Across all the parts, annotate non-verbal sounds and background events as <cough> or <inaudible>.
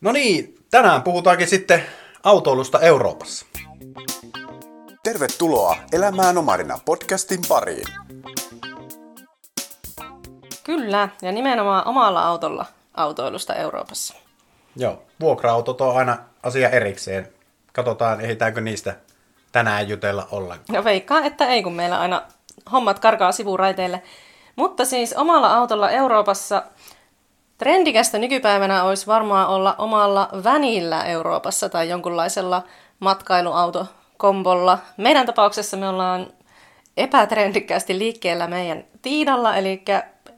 No niin, tänään puhutaankin sitten autoilusta Euroopassa. Tervetuloa Elämään omarina podcastin pariin. Kyllä, ja nimenomaan omalla autolla autoilusta Euroopassa. Joo, vuokra-autot on aina asia erikseen. Katsotaan, ehditäänkö niistä tänään jutella ollenkaan. Ja veikkaa, että ei, kun meillä aina hommat karkaa sivuraiteille. Mutta siis omalla autolla Euroopassa trendikästä nykypäivänä olisi varmaan olla omalla vänillä Euroopassa tai jonkunlaisella matkailuautokombolla. Meidän tapauksessa me ollaan epätrendikkäästi liikkeellä meidän Tiidalla, eli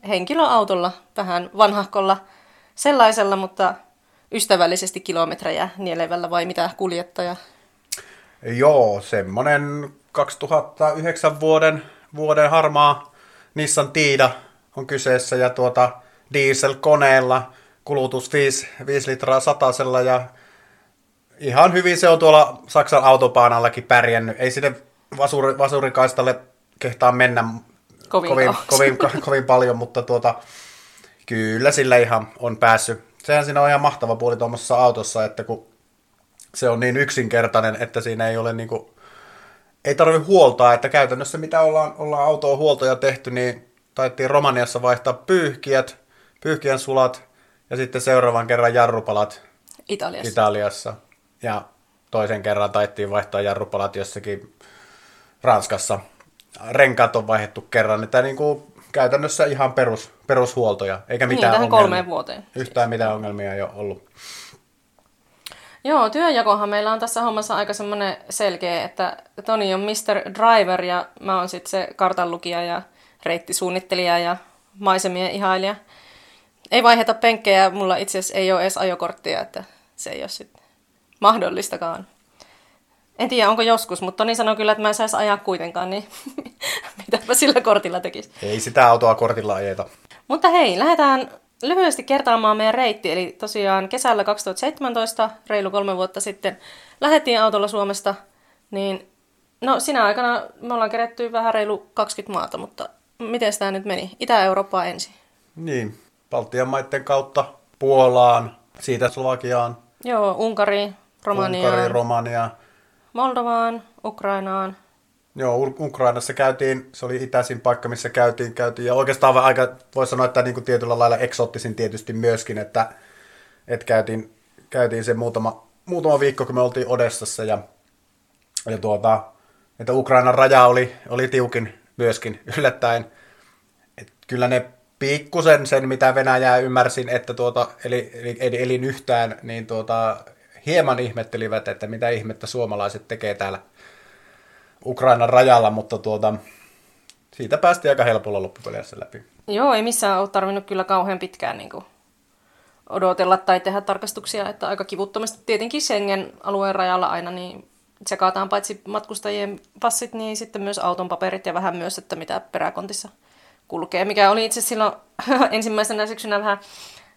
henkilöautolla, vähän vanhahkolla sellaisella, mutta ystävällisesti kilometrejä nielevällä vai mitä kuljettaja? Joo, semmonen 2009 vuoden, vuoden harmaa Nissan Tiida on kyseessä ja tuota dieselkoneella kulutus 5, 5 litraa satasella ja ihan hyvin se on tuolla Saksan autopaanallakin pärjännyt. Ei sinne vasuri, vasurikaistalle kehtaa mennä Kovin, kovin, kovin, <laughs> kovin paljon, mutta tuota, kyllä sillä ihan on päässyt. Sehän siinä on ihan mahtava puoli tuommoisessa autossa, että kun se on niin yksinkertainen, että siinä ei ole niinku, ei tarvi huoltaa, että käytännössä mitä ollaan, ollaan autoa huoltoja tehty, niin taittiin Romaniassa vaihtaa pyyhkiät, pyyhkien sulat ja sitten seuraavan kerran jarrupalat Italiassa. Italiassa. Ja toisen kerran taittiin vaihtaa jarrupalat jossakin Ranskassa. Renkaat on vaihdettu kerran, että niin kuin käytännössä ihan perus, perushuoltoja, eikä niin, mitään tähän ongelmia. kolmeen vuoteen. Yhtään mitään ongelmia ei ole ollut. Joo, työnjakohan meillä on tässä hommassa aika semmoinen selkeä, että Toni on Mr. Driver ja mä oon sitten se kartanlukija ja reittisuunnittelija ja maisemien ihailija. Ei vaiheta penkkejä, mulla itse asiassa ei ole edes ajokorttia, että se ei ole sitten mahdollistakaan. En tiedä, onko joskus, mutta Toni sanoi kyllä, että mä en saisi ajaa kuitenkaan, niin <laughs> mitäpä sillä kortilla tekisi. Ei sitä autoa kortilla ajeta. Mutta hei, lähdetään lyhyesti kertaamaan meidän reitti. Eli tosiaan kesällä 2017, reilu kolme vuotta sitten, lähdettiin autolla Suomesta. Niin, no sinä aikana me ollaan kerätty vähän reilu 20 maata, mutta miten tämä nyt meni? Itä-Eurooppaa ensin. Niin, Baltian maiden kautta Puolaan, siitä Slovakiaan, Joo, Unkari, Romaniaan, Unkari, Romania. Moldovaan, Ukrainaan. Joo, Uk- Ukrainassa käytiin, se oli itäisin paikka, missä käytiin, käytiin ja oikeastaan aika, voi sanoa, että niin kuin tietyllä lailla eksoottisin tietysti myöskin, että, että käytiin, käytiin se muutama, muutama viikko, kun me oltiin Odessassa ja, ja tuota, että Ukrainan raja oli, oli tiukin myöskin yllättäen. Et kyllä ne pikkusen sen, mitä Venäjää ymmärsin, että tuota, eli, eli, eli elin yhtään, niin tuota, hieman ihmettelivät, että mitä ihmettä suomalaiset tekee täällä Ukrainan rajalla, mutta tuota, siitä päästiin aika helpolla loppupeleissä läpi. Joo, ei missään ole tarvinnut kyllä kauhean pitkään niin kuin odotella tai tehdä tarkastuksia, että aika kivuttomasti tietenkin Schengen-alueen rajalla aina niin tsekataan paitsi matkustajien passit, niin sitten myös auton paperit ja vähän myös, että mitä peräkontissa kulkee, mikä oli itse silloin <laughs> ensimmäisenä syksynä vähän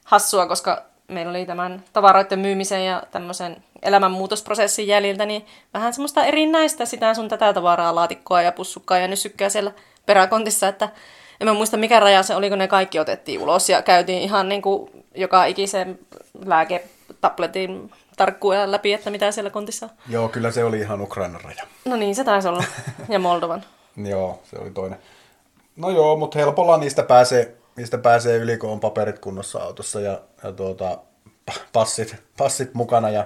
hassua, koska meillä oli tämän tavaroiden myymisen ja tämmöisen elämänmuutosprosessin jäljiltä, niin vähän semmoista erinäistä sitä sun tätä tavaraa, laatikkoa ja pussukkaa ja nyssykkää siellä peräkontissa, että en mä muista mikä raja se oli, kun ne kaikki otettiin ulos ja käytiin ihan niin kuin joka ikisen lääketabletin tarkkuudella läpi, että mitä siellä kontissa on. Joo, kyllä se oli ihan Ukrainan raja. No niin, se taisi olla. <laughs> Ja Moldovan. Joo, se oli toinen. No joo, mutta helpolla niistä pääsee, niistä pääsee yli, kun on paperit kunnossa autossa ja, ja tuota, pa- passit, passit mukana ja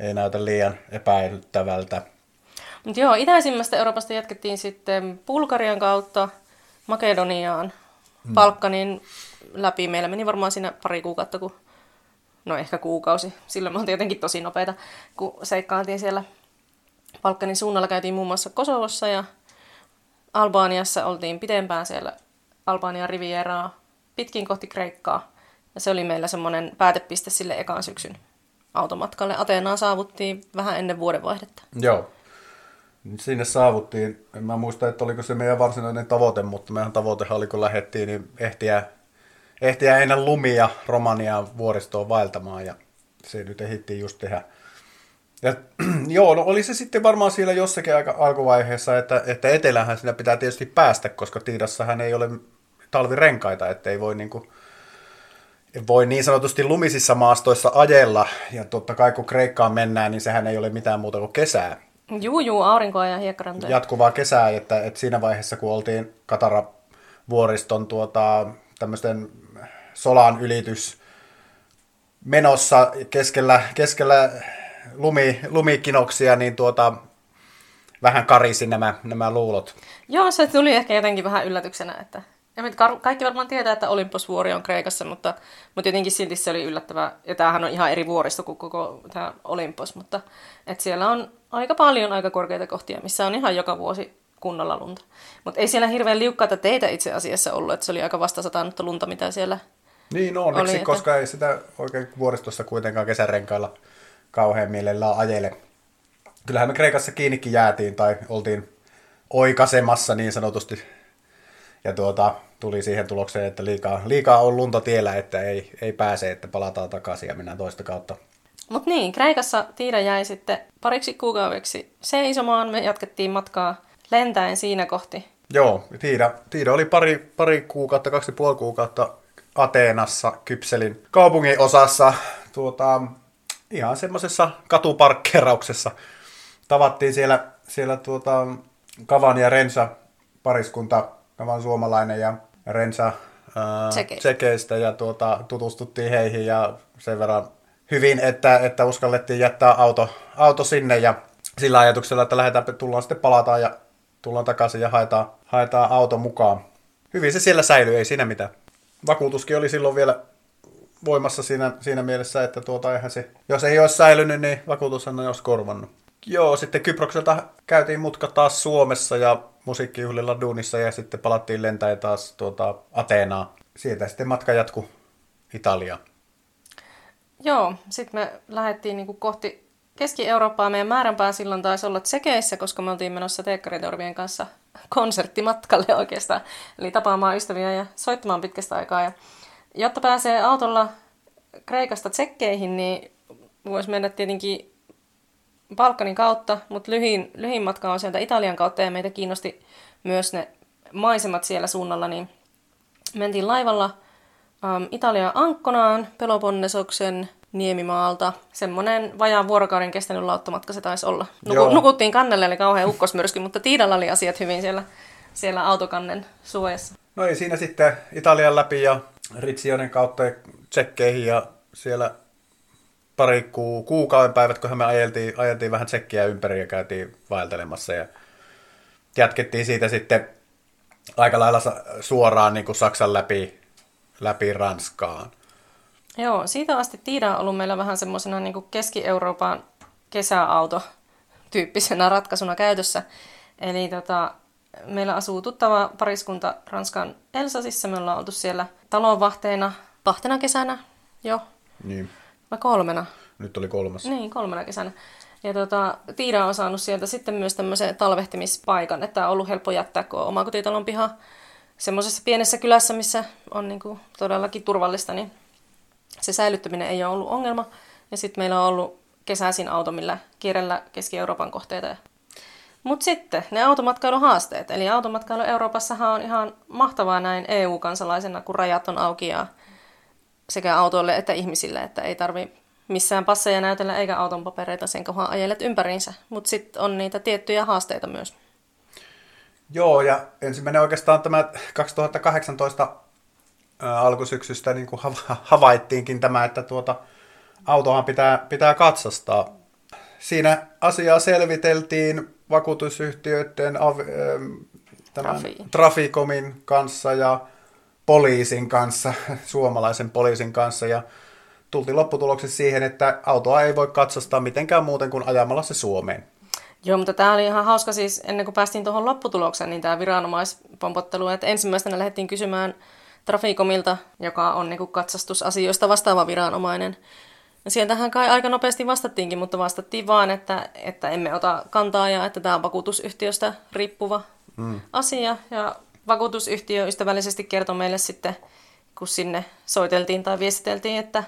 ei näytä liian epäilyttävältä. Mutta joo, itäisimmästä Euroopasta jatkettiin sitten Bulgarian kautta Makedoniaan, hmm. Balkanin läpi. Meillä meni varmaan siinä pari kuukautta, kun, no ehkä kuukausi. Silloin me oltiin jotenkin tosi nopeita, kun seikkailtiin siellä Balkanin suunnalla. Käytiin muun muassa Kosovossa ja Albaniassa oltiin pitempään siellä Albanian rivieraa pitkin kohti Kreikkaa. Ja se oli meillä semmoinen päätepiste sille ekan syksyn automatkalle. Ateenaan saavuttiin vähän ennen vuodenvaihdetta. Joo. Sinne saavuttiin, en mä muista, että oliko se meidän varsinainen tavoite, mutta meidän tavoitehan oli, kun lähdettiin, niin ehtiä, ehtiä ennen lumia Romaniaan vuoristoon vaeltamaan, ja se nyt ehdittiin just tehdä. Ja <clears throat> joo, no oli se sitten varmaan siellä jossakin aika alkuvaiheessa, että, että etelähän siinä pitää tietysti päästä, koska Tiidassahan ei ole talvirenkaita, että ei voi niinku, voi niin sanotusti lumisissa maastoissa ajella. Ja totta kai kun Kreikkaan mennään, niin sehän ei ole mitään muuta kuin kesää. Juu, juu, aurinkoa ja hiekkarantoja. Jatkuvaa kesää, että, että siinä vaiheessa kun oltiin Katara-vuoriston tuota, tämmöisten solan ylitys menossa keskellä, keskellä lumi, lumikinoksia, niin tuota, vähän karisi nämä, nämä luulot. Joo, se tuli ehkä jotenkin vähän yllätyksenä, että kaikki varmaan tietää, että Olymposvuori on Kreikassa, mutta, mutta jotenkin silti se oli yllättävää. Ja tämähän on ihan eri vuoristo kuin koko tämä Olympos, mutta että siellä on aika paljon aika korkeita kohtia, missä on ihan joka vuosi kunnolla lunta. Mutta ei siellä hirveän liukkaita teitä itse asiassa ollut, että se oli aika vastasatanutta lunta, mitä siellä Niin, no onneksi, oli, että... koska ei sitä oikein vuoristossa kuitenkaan kesärenkailla kauhean mielellään ajele. Kyllähän me Kreikassa kiinnikin jäätiin tai oltiin oikasemassa niin sanotusti. Ja tuota, tuli siihen tulokseen, että liikaa, liikaa on lunta tiellä, että ei, ei pääse, että palataan takaisin ja mennään toista kautta. Mutta niin, Kreikassa Tiina jäi sitten pariksi kuukaudeksi seisomaan. Me jatkettiin matkaa lentäen siinä kohti. Joo, Tiina, Tiina oli pari, pari kuukautta, kaksi puoli kuukautta Ateenassa, Kypselin kaupungin osassa, tuota, ihan semmoisessa katuparkkerauksessa. Tavattiin siellä, siellä tuota, Kavan ja Rensa pariskunta, Kavan suomalainen ja Rensa Tsekeistä ja tuota, tutustuttiin heihin ja sen verran hyvin, että, että uskallettiin jättää auto, auto sinne ja sillä ajatuksella, että lähdetään, tullaan sitten palataan ja tullaan takaisin ja haetaan, haetaan auto mukaan. Hyvin se siellä säilyi, ei siinä mitään. Vakuutuskin oli silloin vielä voimassa siinä, siinä mielessä, että tuota, eihän se, jos ei olisi säilynyt, niin vakuutushan olisi korvannut. Joo, sitten Kyprokselta käytiin mutka taas Suomessa ja musiikkijuhlilla duunissa ja sitten palattiin lentäen taas tuota Ateenaa. Sieltä sitten matka jatkuu Italiaan. Joo, sitten me lähdettiin niinku kohti Keski-Eurooppaa. Meidän määränpää silloin taisi olla Tsekeissä, koska me oltiin menossa Teekkaritorvien kanssa konserttimatkalle oikeastaan. Eli tapaamaan ystäviä ja soittamaan pitkästä aikaa. Ja jotta pääsee autolla Kreikasta Tsekkeihin, niin voisi mennä tietenkin Balkanin kautta, mutta lyhin, lyhin matka on sieltä Italian kautta ja meitä kiinnosti myös ne maisemat siellä suunnalla, niin mentiin laivalla um, Italian Ankkonaan, Peloponnesoksen Niemimaalta. Semmoinen vajaan vuorokauden kestänyt lauttomatka se taisi olla. Nuku, nukuttiin kannelle, eli kauhean ukkosmyrsky, mutta Tiidalla oli asiat hyvin siellä, siellä autokannen suojassa. No ei siinä sitten Italian läpi ja Ritsionen kautta tsekkeihin ja siellä pari ku, kuukauden päivät, kun me ajeltiin, ajeltiin vähän tsekkiä ympäri ja käytiin vaeltelemassa ja jatkettiin siitä sitten aika lailla suoraan niin kuin Saksan läpi, läpi Ranskaan. Joo, siitä asti Tiida on ollut meillä vähän semmoisena niin Keski-Euroopan kesäauto tyyppisenä ratkaisuna käytössä. Eli tota, meillä asuu tuttava pariskunta Ranskan Elsasissa. Me ollaan oltu siellä talonvahteena kahtena kesänä jo. Niin. Vai kolmena? Nyt oli kolmas. Niin, kolmena kesänä. Ja tota, Tiina on saanut sieltä sitten myös tämmöisen talvehtimispaikan, että on ollut helppo jättää, kun on omakotitalon piha semmoisessa pienessä kylässä, missä on niin kuin todellakin turvallista, niin se säilyttäminen ei ole ollut ongelma. Ja sitten meillä on ollut kesäisin auto, millä kierrellä Keski-Euroopan kohteita. Mutta sitten ne automatkailuhaasteet. Eli automatkailu Euroopassahan on ihan mahtavaa näin EU-kansalaisena, kun rajat on auki ja sekä autoille että ihmisille, että ei tarvi missään passeja näytellä eikä auton papereita sen kohan ajelet ympäriinsä. Mutta sitten on niitä tiettyjä haasteita myös. Joo, ja ensimmäinen oikeastaan tämä 2018 alkusyksystä niin kuin havaittiinkin tämä, että tuota, autohan pitää, pitää katsastaa. Siinä asiaa selviteltiin vakuutusyhtiöiden tämän Trafi. Traficomin kanssa ja poliisin kanssa, <laughs> suomalaisen poliisin kanssa, ja tultiin lopputuloksessa siihen, että autoa ei voi katsastaa mitenkään muuten kuin ajamalla se Suomeen. Joo, mutta tämä oli ihan hauska siis, ennen kuin päästiin tuohon lopputulokseen, niin tämä viranomaispompottelu, että ensimmäisenä lähdettiin kysymään Trafikomilta, joka on niin katsastusasioista vastaava viranomainen. Ja sieltähän kai aika nopeasti vastattiinkin, mutta vastattiin vaan, että, että emme ota kantaa ja että tämä on vakuutusyhtiöstä riippuva mm. asia. Ja vakuutusyhtiö ystävällisesti kertoi meille sitten, kun sinne soiteltiin tai viestiteltiin, että,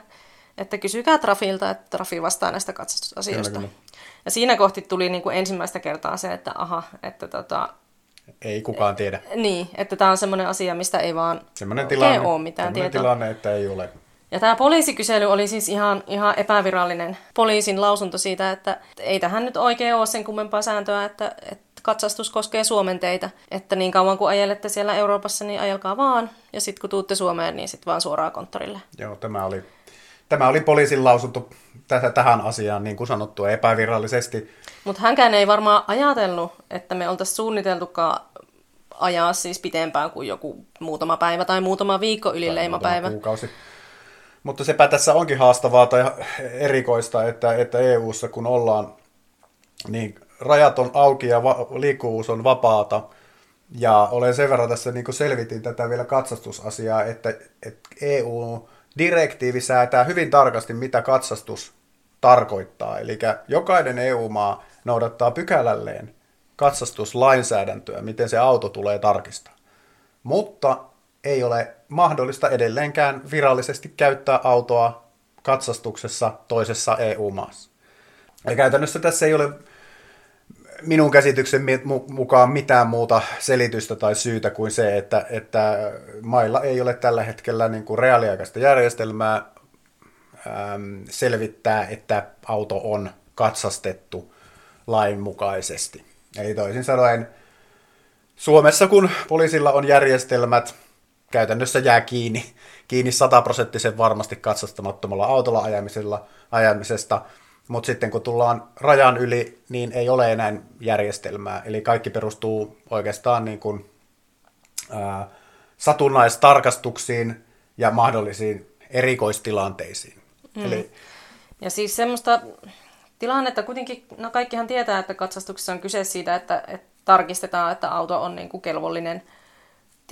että kysykää Trafilta, että Trafi vastaa näistä katsastusasioista. Kyllä, kyllä. Ja siinä kohti tuli niin kuin ensimmäistä kertaa se, että aha, että tota, ei kukaan tiedä. Niin, että tämä on semmoinen asia, mistä ei vaan semmoinen tilanne, ole mitään tietoa. tilanne, että ei ole. Ja tämä poliisikysely oli siis ihan, ihan epävirallinen poliisin lausunto siitä, että ei tähän nyt oikein ole sen kummempaa sääntöä, että, että katsastus koskee Suomen teitä. Että niin kauan kuin ajelette siellä Euroopassa, niin ajelkaa vaan. Ja sitten kun tuutte Suomeen, niin sitten vaan suoraan konttorille. Joo, tämä oli, tämä oli poliisin lausunto tähän asiaan, niin kuin sanottua, epävirallisesti. Mutta hänkään ei varmaan ajatellut, että me oltaisiin suunniteltukaan ajaa siis pitempään kuin joku muutama päivä tai muutama viikko yli tai leimapäivä. Kuukausi. Mutta sepä tässä onkin haastavaa tai erikoista, että, että EU-ssa kun ollaan, niin rajat on auki ja va- liikkuvuus on vapaata. Ja olen sen verran tässä niin selvitin tätä vielä katsastusasiaa, että, että EU-direktiivi säätää hyvin tarkasti, mitä katsastus tarkoittaa. Eli jokainen EU-maa noudattaa pykälälleen katsastuslainsäädäntöä, miten se auto tulee tarkistaa. Mutta ei ole mahdollista edelleenkään virallisesti käyttää autoa katsastuksessa toisessa EU-maassa. Eli käytännössä tässä ei ole minun käsityksen mukaan mitään muuta selitystä tai syytä kuin se, että, että mailla ei ole tällä hetkellä niin kuin reaaliaikaista järjestelmää äm, selvittää, että auto on katsastettu lainmukaisesti. Eli toisin sanoen, Suomessa kun poliisilla on järjestelmät, käytännössä jää kiinni, kiinni sataprosenttisen varmasti katsastamattomalla autolla ajamisella, ajamisesta, mutta sitten kun tullaan rajan yli, niin ei ole enää järjestelmää. Eli kaikki perustuu oikeastaan niin kuin, ää, satunnaistarkastuksiin ja mahdollisiin erikoistilanteisiin. Mm. Eli, ja siis semmoista tilannetta kuitenkin, no kaikkihan tietää, että katsastuksessa on kyse siitä, että, että tarkistetaan, että auto on niin kuin kelvollinen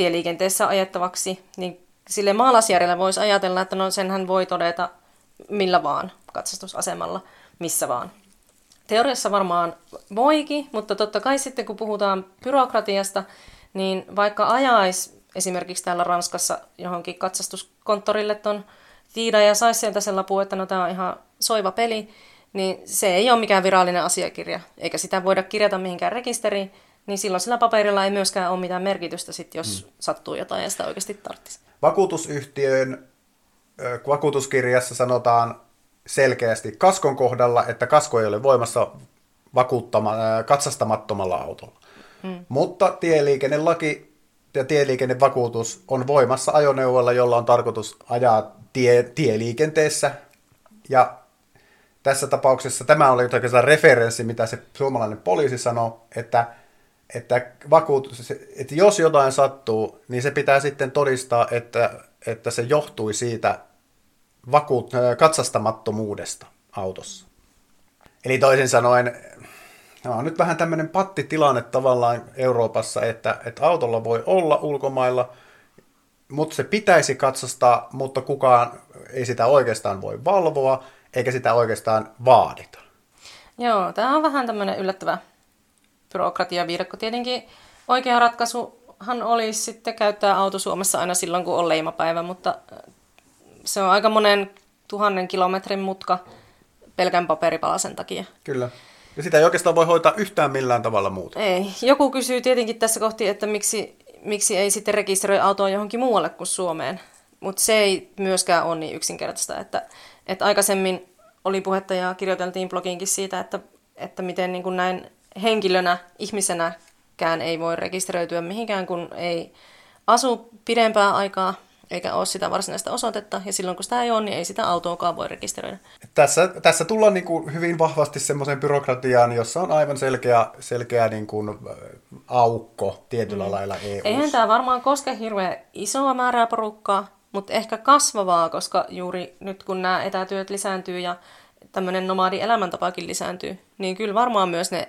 tieliikenteessä ajettavaksi, niin sille maalaisjärjellä voisi ajatella, että no senhän voi todeta millä vaan katsastusasemalla, missä vaan. Teoriassa varmaan voikin, mutta totta kai sitten kun puhutaan byrokratiasta, niin vaikka ajaisi esimerkiksi täällä Ranskassa johonkin katsastuskonttorille ton tiida ja saisi sieltä sen lapu, että no tämä on ihan soiva peli, niin se ei ole mikään virallinen asiakirja, eikä sitä voida kirjata mihinkään rekisteriin, niin silloin sillä paperilla ei myöskään ole mitään merkitystä, sit, jos hmm. sattuu jotain ja sitä oikeasti tarvitsisi. Vakuutusyhtiön vakuutuskirjassa sanotaan selkeästi kaskon kohdalla, että kasko ei ole voimassa vakuuttama, katsastamattomalla autolla. Hmm. Mutta tieliikennelaki ja tieliikennevakuutus on voimassa ajoneuvoilla, jolla on tarkoitus ajaa tie, tieliikenteessä. Ja tässä tapauksessa tämä oli oikeastaan referenssi, mitä se suomalainen poliisi sanoi, että, että, vakuutus, että jos jotain sattuu, niin se pitää sitten todistaa, että, että se johtui siitä vakuut, katsastamattomuudesta autossa. Eli toisin sanoen, Tämä on nyt vähän tämmöinen pattitilanne tavallaan Euroopassa, että, että autolla voi olla ulkomailla, mutta se pitäisi katsastaa, mutta kukaan ei sitä oikeastaan voi valvoa, eikä sitä oikeastaan vaadita. Joo, tämä on vähän tämmöinen yllättävä byrokratiaviidakko. Tietenkin oikea ratkaisuhan olisi sitten käyttää auto Suomessa aina silloin, kun on leimapäivä, mutta se on aika monen tuhannen kilometrin mutka pelkän paperipalasen takia. Kyllä. Ja sitä ei oikeastaan voi hoitaa yhtään millään tavalla muuta. Ei. Joku kysyy tietenkin tässä kohti, että miksi, miksi ei sitten rekisteröi autoa johonkin muualle kuin Suomeen. Mutta se ei myöskään ole niin yksinkertaista, että että aikaisemmin oli puhetta ja kirjoiteltiin blogiinkin siitä, että, että miten niin kuin näin henkilönä, ihmisenäkään ei voi rekisteröityä mihinkään, kun ei asu pidempää aikaa eikä ole sitä varsinaista osoitetta, ja silloin kun sitä ei ole, niin ei sitä autoakaan voi rekisteröidä. Tässä, tässä tullaan niin kuin hyvin vahvasti semmoiseen byrokratiaan, jossa on aivan selkeä, selkeä niin kuin aukko tietyllä mm. lailla EU. Eihän tämä varmaan koske hirveän isoa määrää porukkaa, mutta ehkä kasvavaa, koska juuri nyt kun nämä etätyöt lisääntyy ja tämmöinen nomadi elämäntapakin lisääntyy, niin kyllä varmaan myös ne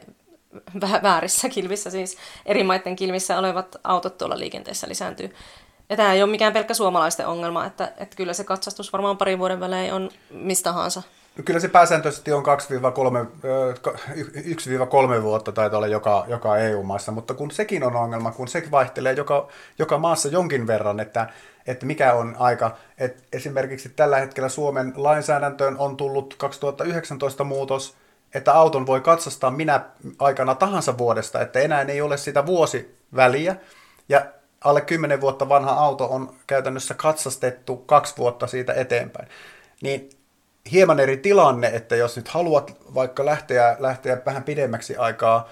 väärissä kilvissä, siis eri maiden kilvissä olevat autot tuolla liikenteessä lisääntyy. Ja tämä ei ole mikään pelkkä suomalaisten ongelma, että, että kyllä se katsastus varmaan parin vuoden välein on mistä tahansa. Kyllä se pääsääntöisesti on 1-3 vuotta taitaa olla joka, joka EU-maassa, mutta kun sekin on ongelma, kun se vaihtelee joka, joka maassa jonkin verran, että, että mikä on aika. Et esimerkiksi tällä hetkellä Suomen lainsäädäntöön on tullut 2019 muutos, että auton voi katsastaa minä aikana tahansa vuodesta, että enää ei ole sitä vuosiväliä. Ja alle 10 vuotta vanha auto on käytännössä katsastettu kaksi vuotta siitä eteenpäin. Niin hieman eri tilanne, että jos nyt haluat vaikka lähteä, lähteä vähän pidemmäksi aikaa,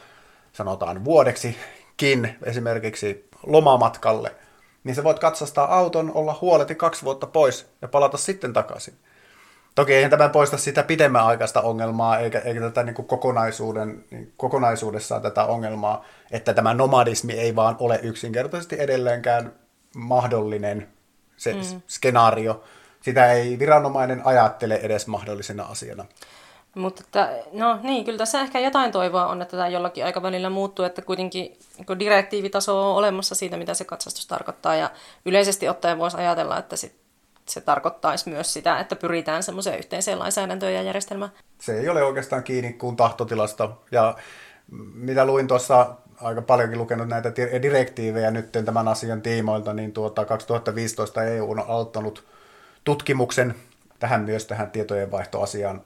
sanotaan vuodeksikin esimerkiksi lomamatkalle, niin sä voit katsastaa auton, olla huoleti kaksi vuotta pois ja palata sitten takaisin. Toki eihän tämä poista sitä pidemmän aikaista ongelmaa, eikä, eikä tätä niin kokonaisuuden, niin kokonaisuudessaan tätä ongelmaa, että tämä nomadismi ei vaan ole yksinkertaisesti edelleenkään mahdollinen se mm. skenaario. Sitä ei viranomainen ajattele edes mahdollisena asiana. Mutta että, no niin, kyllä tässä ehkä jotain toivoa on, että tämä jollakin aikavälillä muuttuu, että kuitenkin niin direktiivitaso on olemassa siitä, mitä se katsastus tarkoittaa, ja yleisesti ottaen voisi ajatella, että sit se tarkoittaisi myös sitä, että pyritään semmoiseen yhteiseen lainsäädäntöön ja järjestelmään. Se ei ole oikeastaan kiinni kuin tahtotilasta. Ja mitä luin tuossa aika paljonkin lukenut näitä direktiivejä nyt tämän asian tiimoilta, niin tuota 2015 EU on aloittanut tutkimuksen tähän myös tähän tietojenvaihtoasiaan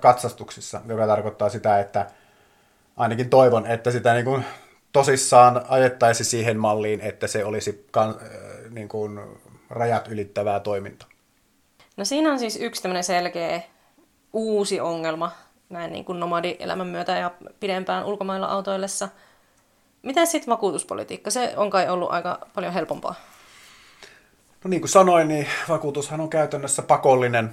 katsastuksissa, joka tarkoittaa sitä, että ainakin toivon, että sitä niin kuin tosissaan ajettaisi siihen malliin, että se olisi kan, niin kuin rajat ylittävää toimintaa. No siinä on siis yksi tämmöinen selkeä uusi ongelma näin niin kuin nomadielämän myötä ja pidempään ulkomailla autoillessa. Miten sitten vakuutuspolitiikka? Se on kai ollut aika paljon helpompaa. No niin kuin sanoin, niin vakuutushan on käytännössä pakollinen,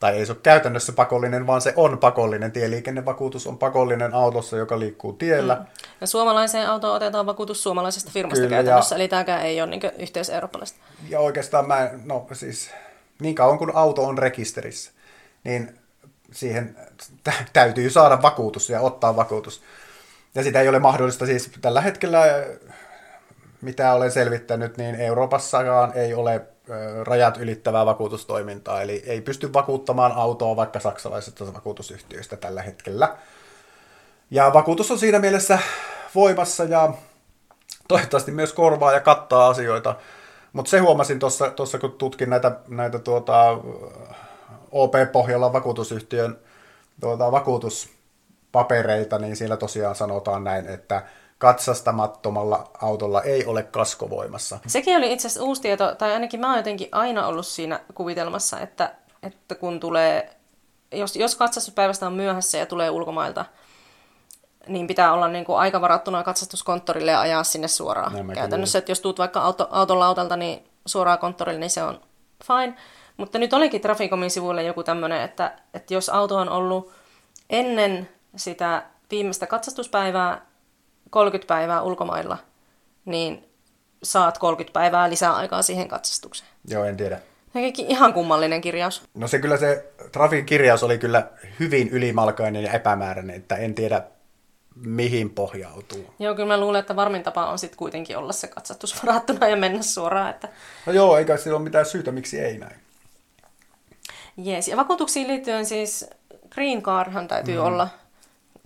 tai ei se ole käytännössä pakollinen, vaan se on pakollinen. Tieliikennevakuutus on pakollinen autossa, joka liikkuu tiellä. Mm. Ja suomalaiseen autoon otetaan vakuutus suomalaisesta firmasta Kyllä, käytännössä, ja... eli tämäkään ei ole niin yhteys eurooppalaista. Ja oikeastaan mä, no siis niin kauan kuin auto on rekisterissä, niin siihen täytyy saada vakuutus ja ottaa vakuutus. Ja sitä ei ole mahdollista siis tällä hetkellä, mitä olen selvittänyt, niin Euroopassakaan ei ole rajat ylittävää vakuutustoimintaa, eli ei pysty vakuuttamaan autoa vaikka saksalaisesta vakuutusyhtiöistä tällä hetkellä. Ja vakuutus on siinä mielessä voimassa ja toivottavasti myös korvaa ja kattaa asioita. Mutta se huomasin tuossa, kun tutkin näitä, näitä tuota, OP-pohjalla vakuutusyhtiön tuota, vakuutuspapereita, niin siellä tosiaan sanotaan näin, että katsastamattomalla autolla ei ole kaskovoimassa. Sekin oli itse asiassa uusi tieto, tai ainakin mä oon jotenkin aina ollut siinä kuvitelmassa, että, että kun tulee, jos, jos katsastuspäivästä on myöhässä ja tulee ulkomailta, niin pitää olla niin kuin aika varattuna katsastuskonttorille ja ajaa sinne suoraan. Näin Käytännössä, että jos tuut vaikka auto, auton lautalta niin suoraan konttorille, niin se on fine. Mutta nyt olikin Traficomin sivuille joku tämmöinen, että, että jos auto on ollut ennen sitä viimeistä katsastuspäivää 30 päivää ulkomailla, niin saat 30 päivää lisää aikaa siihen katsastukseen. Joo, en tiedä. Ihan kummallinen kirjaus. No se kyllä se Trafin kirjaus oli kyllä hyvin ylimalkainen ja epämääräinen, että en tiedä mihin pohjautuu. Joo, kyllä mä luulen, että varmin tapa on sitten kuitenkin olla se katsastus <laughs> varattuna ja mennä suoraan. Että... No joo, eikä sillä ole mitään syytä, miksi ei näin. Jees, ja vakuutuksiin liittyen siis Green Cardhan täytyy mm. olla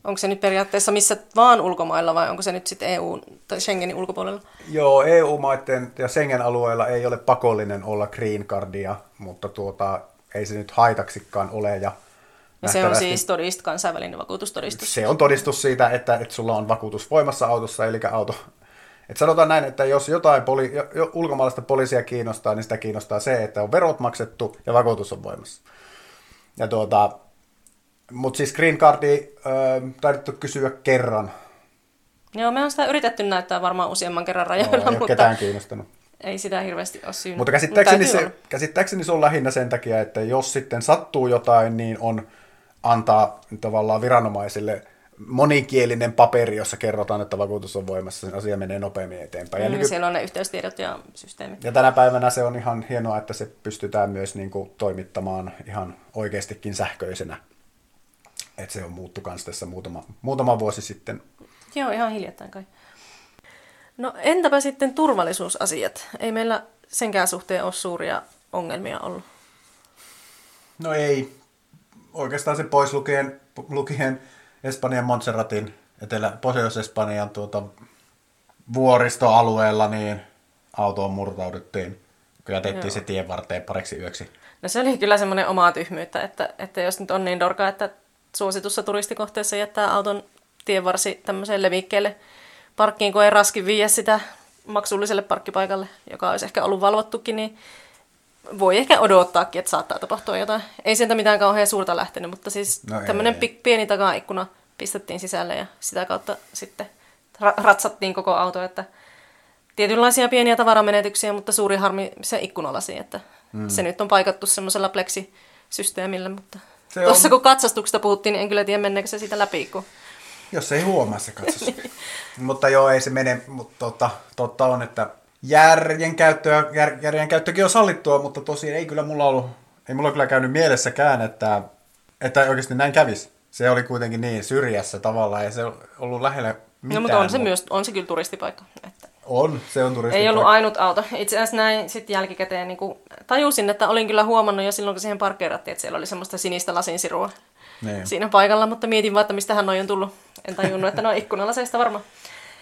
onko se nyt periaatteessa missä vaan ulkomailla vai onko se nyt sitten EU- tai Schengenin ulkopuolella? Joo, EU-maiden ja Schengen-alueella ei ole pakollinen olla green cardia, mutta tuota, ei se nyt haitaksikaan ole. Ja, ja se on siis todist, kansainvälinen vakuutustodistus. Se on todistus siitä, että, että sulla on vakuutus voimassa autossa, eli auto, että sanotaan näin, että jos jotain poli, jo, ulkomaalaista poliisia kiinnostaa, niin sitä kiinnostaa se, että on verot maksettu ja vakuutus on voimassa. Ja tuota, mutta siis Green Cardi äh, taidettu kysyä kerran. Joo, me on sitä yritetty näyttää varmaan useamman kerran rajoilla, no, mutta ketään kiinnostanut. ei sitä hirveästi ole syynä. Mutta käsittääkseni, se, käsittääkseni se on lähinnä sen takia, että jos sitten sattuu jotain, niin on antaa tavallaan viranomaisille monikielinen paperi, jossa kerrotaan, että vakuutus on voimassa, sen asia menee nopeammin eteenpäin. Ja mm, nyky... Siellä on ne yhteystiedot ja systeemit. Ja tänä päivänä se on ihan hienoa, että se pystytään myös niin kuin, toimittamaan ihan oikeastikin sähköisenä että se on muuttu myös tässä muutama, muutama vuosi sitten. Joo, ihan hiljattain kai. No entäpä sitten turvallisuusasiat? Ei meillä senkään suhteen ole suuria ongelmia ollut. No ei. Oikeastaan se pois lukien, lukien Espanjan Montserratin, etelä, Pohjois-Espanjan tuota, vuoristoalueella, niin autoon murtauduttiin. Kyllä tehtiin se tien varteen pariksi yöksi. No se oli kyllä semmoinen omaa tyhmyyttä, että, että jos nyt on niin dorka, että suositussa turistikohteessa jättää auton tienvarsi tämmöiseen levikkeelle parkkiin, kun ei raski viiä sitä maksulliselle parkkipaikalle, joka olisi ehkä ollut valvottukin, niin voi ehkä odottaakin, että saattaa tapahtua jotain. Ei sieltä mitään kauhean suurta lähtenyt, mutta siis No tämmöinen ei. pi- pieni takaikkuna pistettiin sisälle ja sitä kautta sitten ra- ratsattiin koko auto, että tietynlaisia pieniä tavaramenetyksiä, mutta suuri harmi se ikkunalasi, että mm. se nyt on paikattu semmoisella pleksisysteemillä, mutta Se tuossa on- kun katsastuksesta puhuttiin, niin en kyllä tiedä menneekö se siitä läpi, kun Jos ei huomaa se katsos. <laughs> mutta joo, ei se mene, mutta totta, totta on, että järjen, käyttöä, jär, järjen käyttökin on sallittua, mutta tosiaan ei kyllä mulla ollut, ei mulla kyllä käynyt mielessäkään, että, että oikeasti näin kävisi. Se oli kuitenkin niin syrjässä tavallaan, ei se ollut lähellä mitään. No, mutta on se myös, on se kyllä turistipaikka. Että On, se on turisti. ei ollut ainut auto. Itse asiassa näin sitten jälkikäteen niin kuin tajusin, että olin kyllä huomannut jo silloin, kun siihen parkkeerattiin, että siellä oli semmoista sinistä lasinsirua Niin. siinä paikalla, mutta mietin vaan, että mistähän noi on tullut. En tajunnut, että ne on ikkunalaseista varmaan.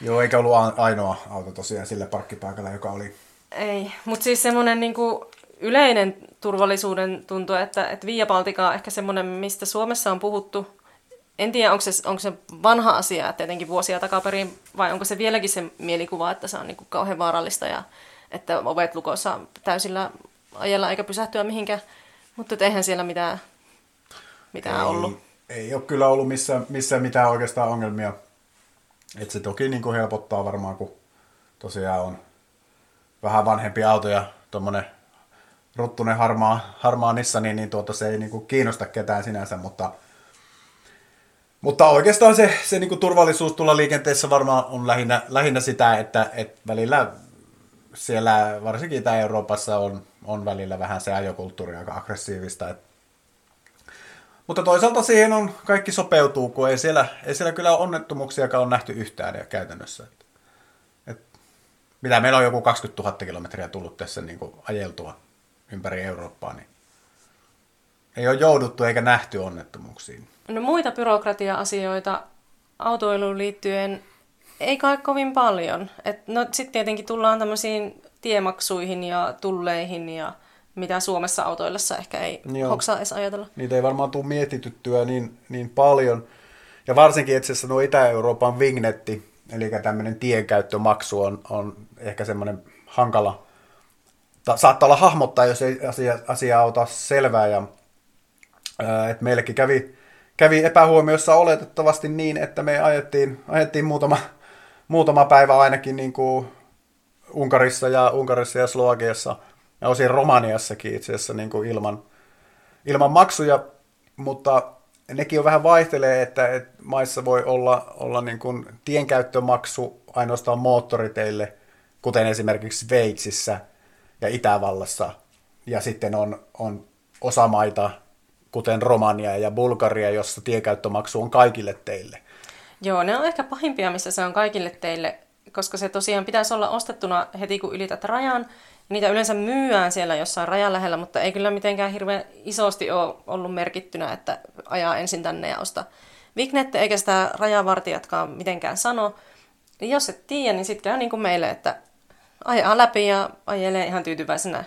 Joo, eikä ollut ainoa auto tosiaan sillä parkkipaikalla, joka oli Ei, mutta siis semmoinen niinku yleinen turvallisuuden tuntu, että, että Via Baltica on ehkä semmoinen, mistä Suomessa on puhuttu. En tiedä, onko se, onko se vanha asia, että tietenkin vuosia takaperin, vai onko se vieläkin se mielikuva, että se on niinku kauhean vaarallista ja että ovet lukossa täysillä ajella eikä pysähtyä mihinkään. Mutta eihän siellä mitään, mitään ei, ollut. Ei ole kyllä ollut missään, missään mitään oikeastaan ongelmia. Et se toki niin kuin helpottaa varmaan, kun tosiaan on vähän vanhempi auto ja tuommoinen ruttunen harmaa, harmaa Nissani, niin tuota, se ei niin kuin kiinnosta ketään sinänsä, mutta, mutta oikeastaan se, se niin turvallisuus tulla liikenteessä varmaan on lähinnä, lähinnä sitä, että, että välillä siellä, varsinkin Itä-Euroopassa, on, on välillä vähän se ajokulttuuri aika aggressiivista, että mutta toisaalta siihen on kaikki sopeutuu, kun ei siellä, ei siellä kyllä onnettomuuksiakaan ole nähty yhtään käytännössä. Et, et, mitä meillä on joku 20 000 kilometriä tullut tässä niin kuin ajeltua ympäri Eurooppaa, niin ei ole jouduttu eikä nähty onnettomuuksiin. No muita byrokratia-asioita autoiluun liittyen ei kai kovin paljon. Et no sitten tietenkin tullaan tämmöisiin tiemaksuihin ja tulleihin ja mitä Suomessa autoillessa ehkä ei Joo. Hoksaa edes ajatella. Niitä ei varmaan tule mietityttyä niin, niin paljon. Ja varsinkin itse asiassa nuo Itä-Euroopan vignetti, eli tämmöinen tienkäyttömaksu on, on ehkä semmoinen hankala, ta, saattaa olla hahmottaa, jos ei asia, asiaa ota selvää. Ja, et meillekin kävi, kävi epähuomiossa oletettavasti niin, että me ajettiin, ajettiin muutama, muutama päivä ainakin niin kuin Unkarissa ja Unkarissa ja Slovakiassa ja osin Romaniassakin itse asiassa niin kuin ilman, ilman maksuja, mutta nekin on vähän vaihtelee, että, että maissa voi olla, olla niin kuin tienkäyttömaksu ainoastaan moottoriteille, kuten esimerkiksi Sveitsissä ja Itävallassa. Ja sitten on, on osa maita, kuten Romania ja Bulgaria, jossa tienkäyttömaksu on kaikille teille. Joo, ne on ehkä pahimpia, missä se on kaikille teille, koska se tosiaan pitäisi olla ostettuna heti, kun ylität rajan. Niitä yleensä myyään siellä jossain rajan lähellä, mutta ei kyllä mitenkään hirveän isosti ole ollut merkittynä, että ajaa ensin tänne ja osta Vignette, eikä sitä rajavartijatkaan mitenkään sano. Niin jos et tiedä, niin sitten käy niin kuin meille, että ajaa läpi ja ajelee ihan tyytyväisenä.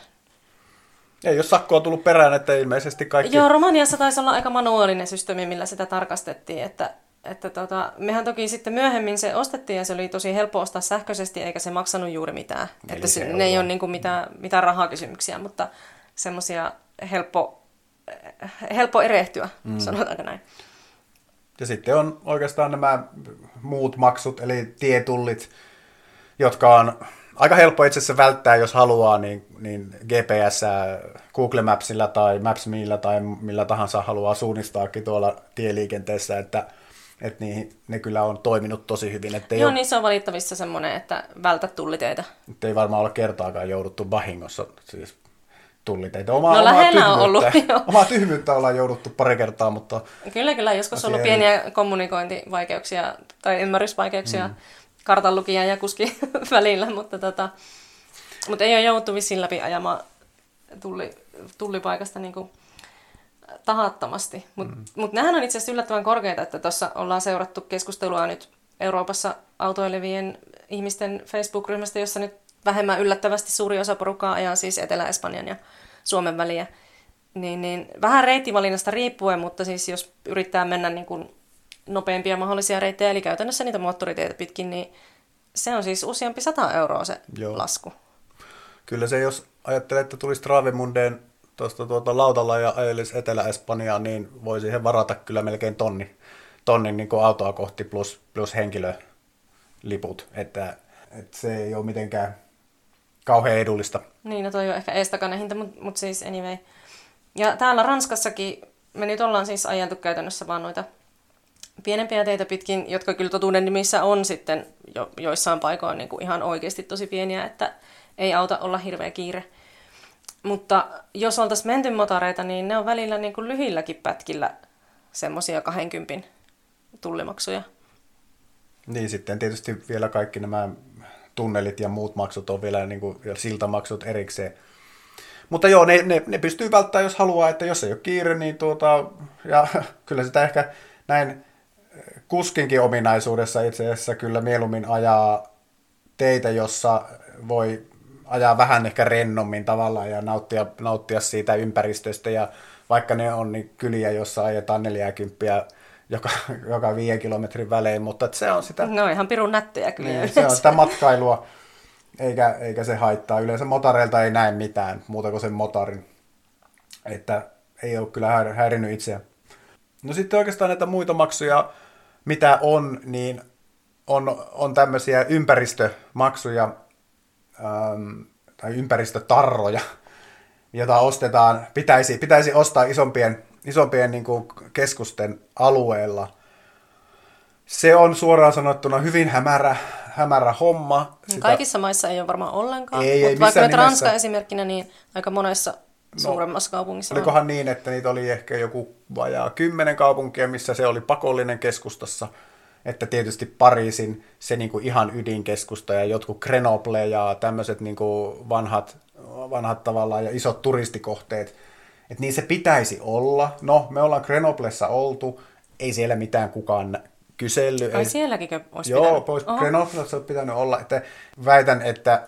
Ei ole sakkoa tullut perään, että ilmeisesti kaikki... Joo, Romaniassa taisi olla aika manuaalinen systeemi, millä sitä tarkastettiin, että, että tota, mehän toki sitten myöhemmin se ostettiin ja se oli tosi helppo ostaa sähköisesti, eikä se maksanut juuri mitään. Eli että se ne ei ole niin kuin mitään, mitään rahakysymyksiä, mutta semmoisia helppo, helppo erehtyä, mm. sanotaanko näin. Ja sitten on oikeastaan nämä muut maksut, eli tietullit, jotka on aika helppo itse asiassa välttää, jos haluaa, niin, niin GPS, Google Mapsilla tai Maps.meillä tai millä tahansa haluaa suunnistaakin tuolla tieliikenteessä, että, että niihin, ne kyllä on toiminut tosi hyvin. Että Joo, ole, niissä on valittavissa semmoinen, että vältä tulliteitä. että ei varmaan ole kertaakaan jouduttu vahingossa siis tulliteitä. Omaa, No, omaa lähellä on tyhmyyttä- ollut, <laughs> joo. Omaa tyhmyyttä ollaan jouduttu pari kertaa, mutta Kyllä, kyllä. Joskus on ollut Asia ei- pieniä kommunikointivaikeuksia tai ymmärrysvaikeuksia mm. Kartanlukijan ja kuskin <laughs> välillä, mutta, tota, mutta ei ole jouduttu vissiin läpi ajamaan tulli, tullipaikasta niin kuin tahattomasti. Mutta mm. mut nehän on itse asiassa yllättävän korkeita, että tuossa ollaan seurattu keskustelua nyt Euroopassa autoilevien ihmisten Facebook-ryhmästä, jossa nyt vähemmän yllättävästi suuri osa porukkaa ajaa siis Etelä-Espanjan ja Suomen väliä. Niin, niin vähän reittivalinnasta riippuen, mutta siis jos yrittää mennä niin kuin nopeimpia mahdollisia reittejä, eli käytännössä niitä moottoriteitä pitkin, niin se on siis useampi sata euroa se Joo. Lasku. Kyllä se, jos ajattelee, että tulisi Travemundeen tuosta tuota lautalla ja ajelisi Etelä-Espanjaan, niin voi siihen varata kyllä melkein tonni, tonnin niin kuin autoa kohti plus, plus henkilöliput. Että, että se ei ole mitenkään kauhean edullista. Niin, no toi on ehkä eestakainen hinta, mutta mut siis anyway. Ja täällä Ranskassakin me nyt ollaan siis ajeltu käytännössä vaan noita pienempiä teitä pitkin, jotka kyllä totuuden nimissä on sitten jo, joissain paikoin niin kuin ihan oikeasti tosi pieniä, että ei auta olla hirveä kiire. Mutta jos oltaisiin menty motareita, niin ne on välillä niin kuin lyhilläkin pätkillä semmoisia 20 tullimaksuja. Niin sitten tietysti vielä kaikki nämä tunnelit ja muut maksut on vielä niin kuin, ja siltamaksut erikseen. Mutta joo, ne, ne, ne pystyy välttämään, jos haluaa, että jos ei ole kiire, niin tuota, ja <laughs> kyllä sitä ehkä näin kuskinkin ominaisuudessa itse asiassa kyllä mieluummin ajaa teitä, jossa voi ajaa vähän ehkä rennommin tavallaan ja nauttia, nauttia siitä ympäristöstä ja vaikka ne on niin kyliä, jossa ajetaan 40 joka, joka viiden kilometrin välein, mutta se on sitä, Ne on ihan pirun nättejä kyllä. niin, se on sitä matkailua, eikä, eikä se haittaa. Yleensä motareilta ei näe mitään muuta kuin sen motarin, että ei ole kyllä häir- häirinnyt itseään. No sitten oikeastaan näitä muita maksuja, mitä on, niin on, on tämmöisiä ympäristömaksuja ähm, tai ympäristötarroja, jota ostetaan, pitäisi, pitäisi ostaa isompien, isompien niin kuin keskusten alueella. Se on suoraan sanottuna hyvin hämärä, hämärä homma. Sitä... Kaikissa maissa ei ole varmaan ollenkaan, Ei, ei mutta vaikka missään nyt Ranska nimessä. esimerkkinä, niin aika monessa suuremmassa kaupungissa on. Olikohan niin, että niitä oli ehkä joku vajaa kymmenen kaupunkia, missä se oli pakollinen keskustassa. Että tietysti Pariisin se niinku ihan ydinkeskusta ja jotkut Grenoble ja tämmöiset niinku vanhat, vanhat tavallaan ja isot turistikohteet. Että niin se pitäisi olla. No, me ollaan Grenoblessa oltu, ei siellä mitään kukaan kysellyt. Ai ei, sielläkin olisi Joo, pitänyt? pois Oho. Grenoblessa on pitänyt olla. Että väitän, että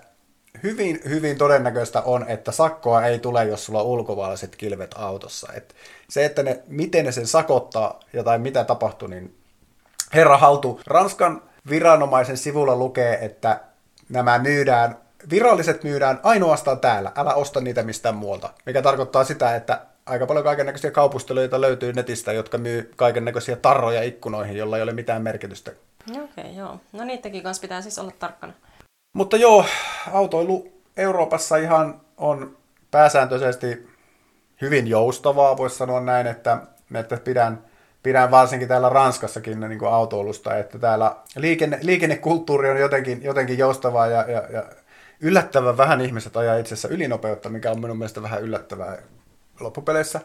hyvin, hyvin todennäköistä on, että sakkoa ei tule, jos sulla on ulkovaalaiset kilvet autossa. Et se, että ne, miten ne sen sakottaa ja tai mitä tapahtuu, niin herra haltu. Ranskan viranomaisen sivulla lukee, että nämä myydään, viralliset myydään ainoastaan täällä. Älä osta niitä mistään muualta. Mikä tarkoittaa sitä, että aika paljon kaikennäköisiä kaupusteluita löytyy netistä, jotka myy kaikennäköisiä tarroja ikkunoihin, jolla ei ole mitään merkitystä. Okei, okay, joo. No niidenkin kanssa pitää siis olla tarkkana. Mutta joo, autoilu Euroopassa ihan on pääsääntöisesti hyvin joustavaa, voisi sanoa näin, että, että pidän, pidän varsinkin täällä Ranskassakin niin kuin autoilusta, että täällä liikenne, liikennekulttuuri on jotenkin, jotenkin joustavaa ja, ja, ja yllättävän vähän ihmiset ajaa itse asiassa ylinopeutta, mikä on minun mielestä vähän yllättävää loppupeleissä.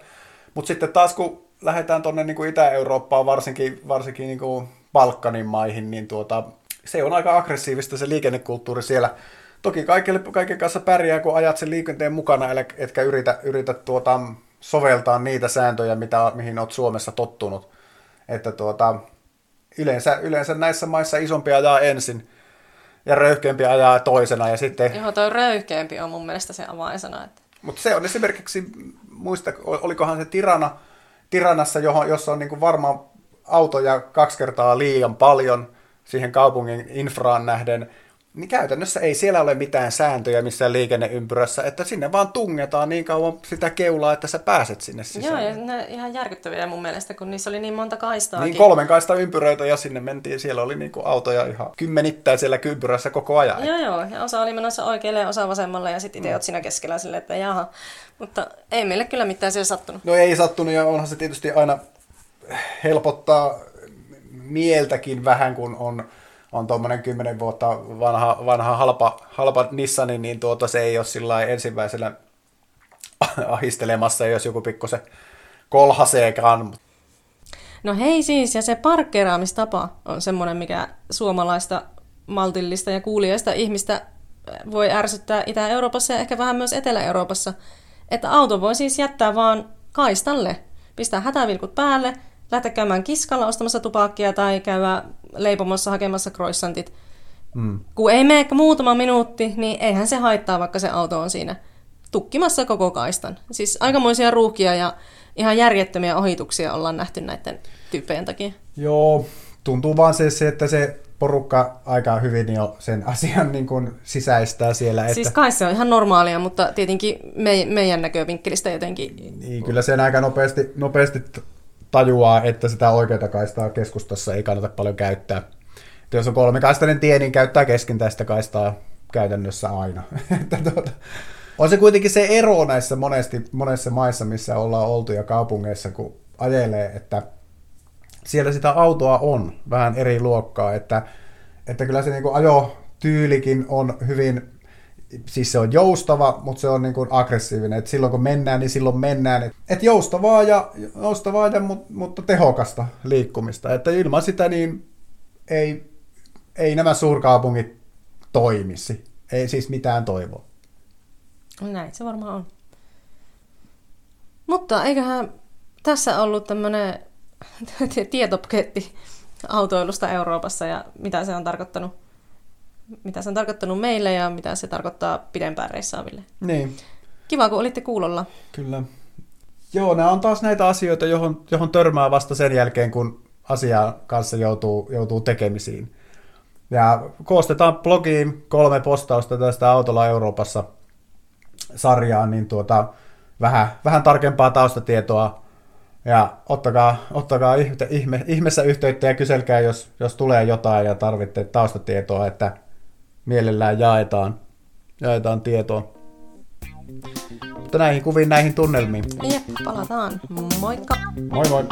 Mutta sitten taas kun lähdetään tuonne niin Itä-Eurooppaan, varsinkin, varsinkin niin kuin Balkanin maihin, niin tuota, se on aika aggressiivista se liikennekulttuuri siellä. Toki kaikille, kaiken kanssa pärjää, kun ajat sen liikenteen mukana, etkä yritä, yritä tuota, soveltaa niitä sääntöjä, mitä, mihin olet Suomessa tottunut. Että tuota, yleensä, yleensä näissä maissa isompi ajaa ensin ja röyhkeämpi ajaa toisena. Ja sitten, Joo, toi röyhkeämpi on mun mielestä se avainsana. Että... mutta se on esimerkiksi, muista, olikohan se Tirana, Tiranassa, johon, jossa on niin kuin varmaan autoja kaksi kertaa liian paljon siihen kaupungin infraan nähden, niin käytännössä ei siellä ole mitään sääntöjä missään liikenneympyrässä, että sinne vaan tungetaan niin kauan sitä keulaa, että sä pääset sinne sisään. Joo, ja ne ihan järkyttäviä mun mielestä, kun niissä oli niin monta kaistaa. Niin kolmen kaista ympyröitä ja sinne mentiin, siellä oli niinku autoja ihan kymmenittäin siellä ympyrässä koko ajan. Joo, joo, ja osa oli menossa oikealle ja osa vasemmalle ja sitten itse oot siinä keskellä silleen, että jaha. Mutta ei meille kyllä mitään siellä sattunut. No ei sattunut ja onhan se tietysti aina helpottaa mieltäkin vähän, kun on, on tuommoinen 10 vuotta vanha, vanha halpa, halpa Nissani, niin tuota, se ei ole sillä lailla ensimmäisenä <laughs> ahistelemassa, jos joku pikkusen kolhaseekaan. No hei siis, ja se parkkeeraamistapa on semmoinen, mikä suomalaista maltillista ja kuulijaista ihmistä voi ärsyttää Itä-Euroopassa ja ehkä vähän myös Etelä-Euroopassa. Että auto voi siis jättää vaan kaistalle, pistää hätävilkut päälle, lähteä käymään kiskalla ostamassa tupakkia tai käydä leipomossa hakemassa croissantit. Mm. Kun ei mene muutama minuutti, niin eihän se haittaa, vaikka se auto on siinä tukkimassa koko kaistan. Siis aikamoisia ruuhkia ja ihan järjettömiä ohituksia ollaan nähty näiden tyyppien takia. Joo, tuntuu vaan se, se että se porukka aika hyvin jo sen asian niin kuin sisäistää siellä. Että... Siis kai se on ihan normaalia, mutta tietenkin me, meidän näkövinkkelistä jotenkin... Niin, kyllä sen aika nopeasti, nopeasti tajuaa, että sitä oikeaa kaistaa keskustassa ei kannata paljon käyttää. Että jos on kolmikaistainen tie, niin käyttää keskintäistä kaistaa käytännössä aina. <laughs> tuota, on se kuitenkin se ero näissä monesti, monessa maissa, missä ollaan oltu ja kaupungeissa, kun ajelee, että siellä sitä autoa on vähän eri luokkaa, että, että kyllä se niin ajotyylikin on hyvin, siis se on joustava, mutta se on niin kuin aggressiivinen, että silloin kun mennään, niin silloin mennään, et joustavaa, ja, joustavaa ja, mutta tehokasta liikkumista, että ilman sitä niin ei, ei nämä suurkaupungit toimisi, ei siis mitään toivoa. Näin se varmaan on. Mutta eiköhän tässä ollut tämmöinen <laughs> tietopaketti autoilusta Euroopassa ja mitä se on tarkoittanut, mitä se on tarkoittanut meille ja mitä se tarkoittaa pidempään reissaaville. Niin. Kiva, kun olitte kuulolla. Kyllä. Joo, nämä on taas näitä asioita, johon, johon törmää vasta sen jälkeen, kun asia kanssa joutuu, joutuu tekemisiin. Ja koostetaan blogiin kolme postausta tästä Autolla Euroopassa sarjaan, niin tuota, vähän, vähän tarkempaa taustatietoa ja ottakaa, ottakaa ihme, ihmeessä yhteyttä ja kyselkää, jos, jos tulee jotain ja tarvitte taustatietoa, että mielellään jaetaan, jaetaan tietoa. Mutta näihin kuviin, näihin tunnelmiin. Jep, palataan. Moikka! Moi moi!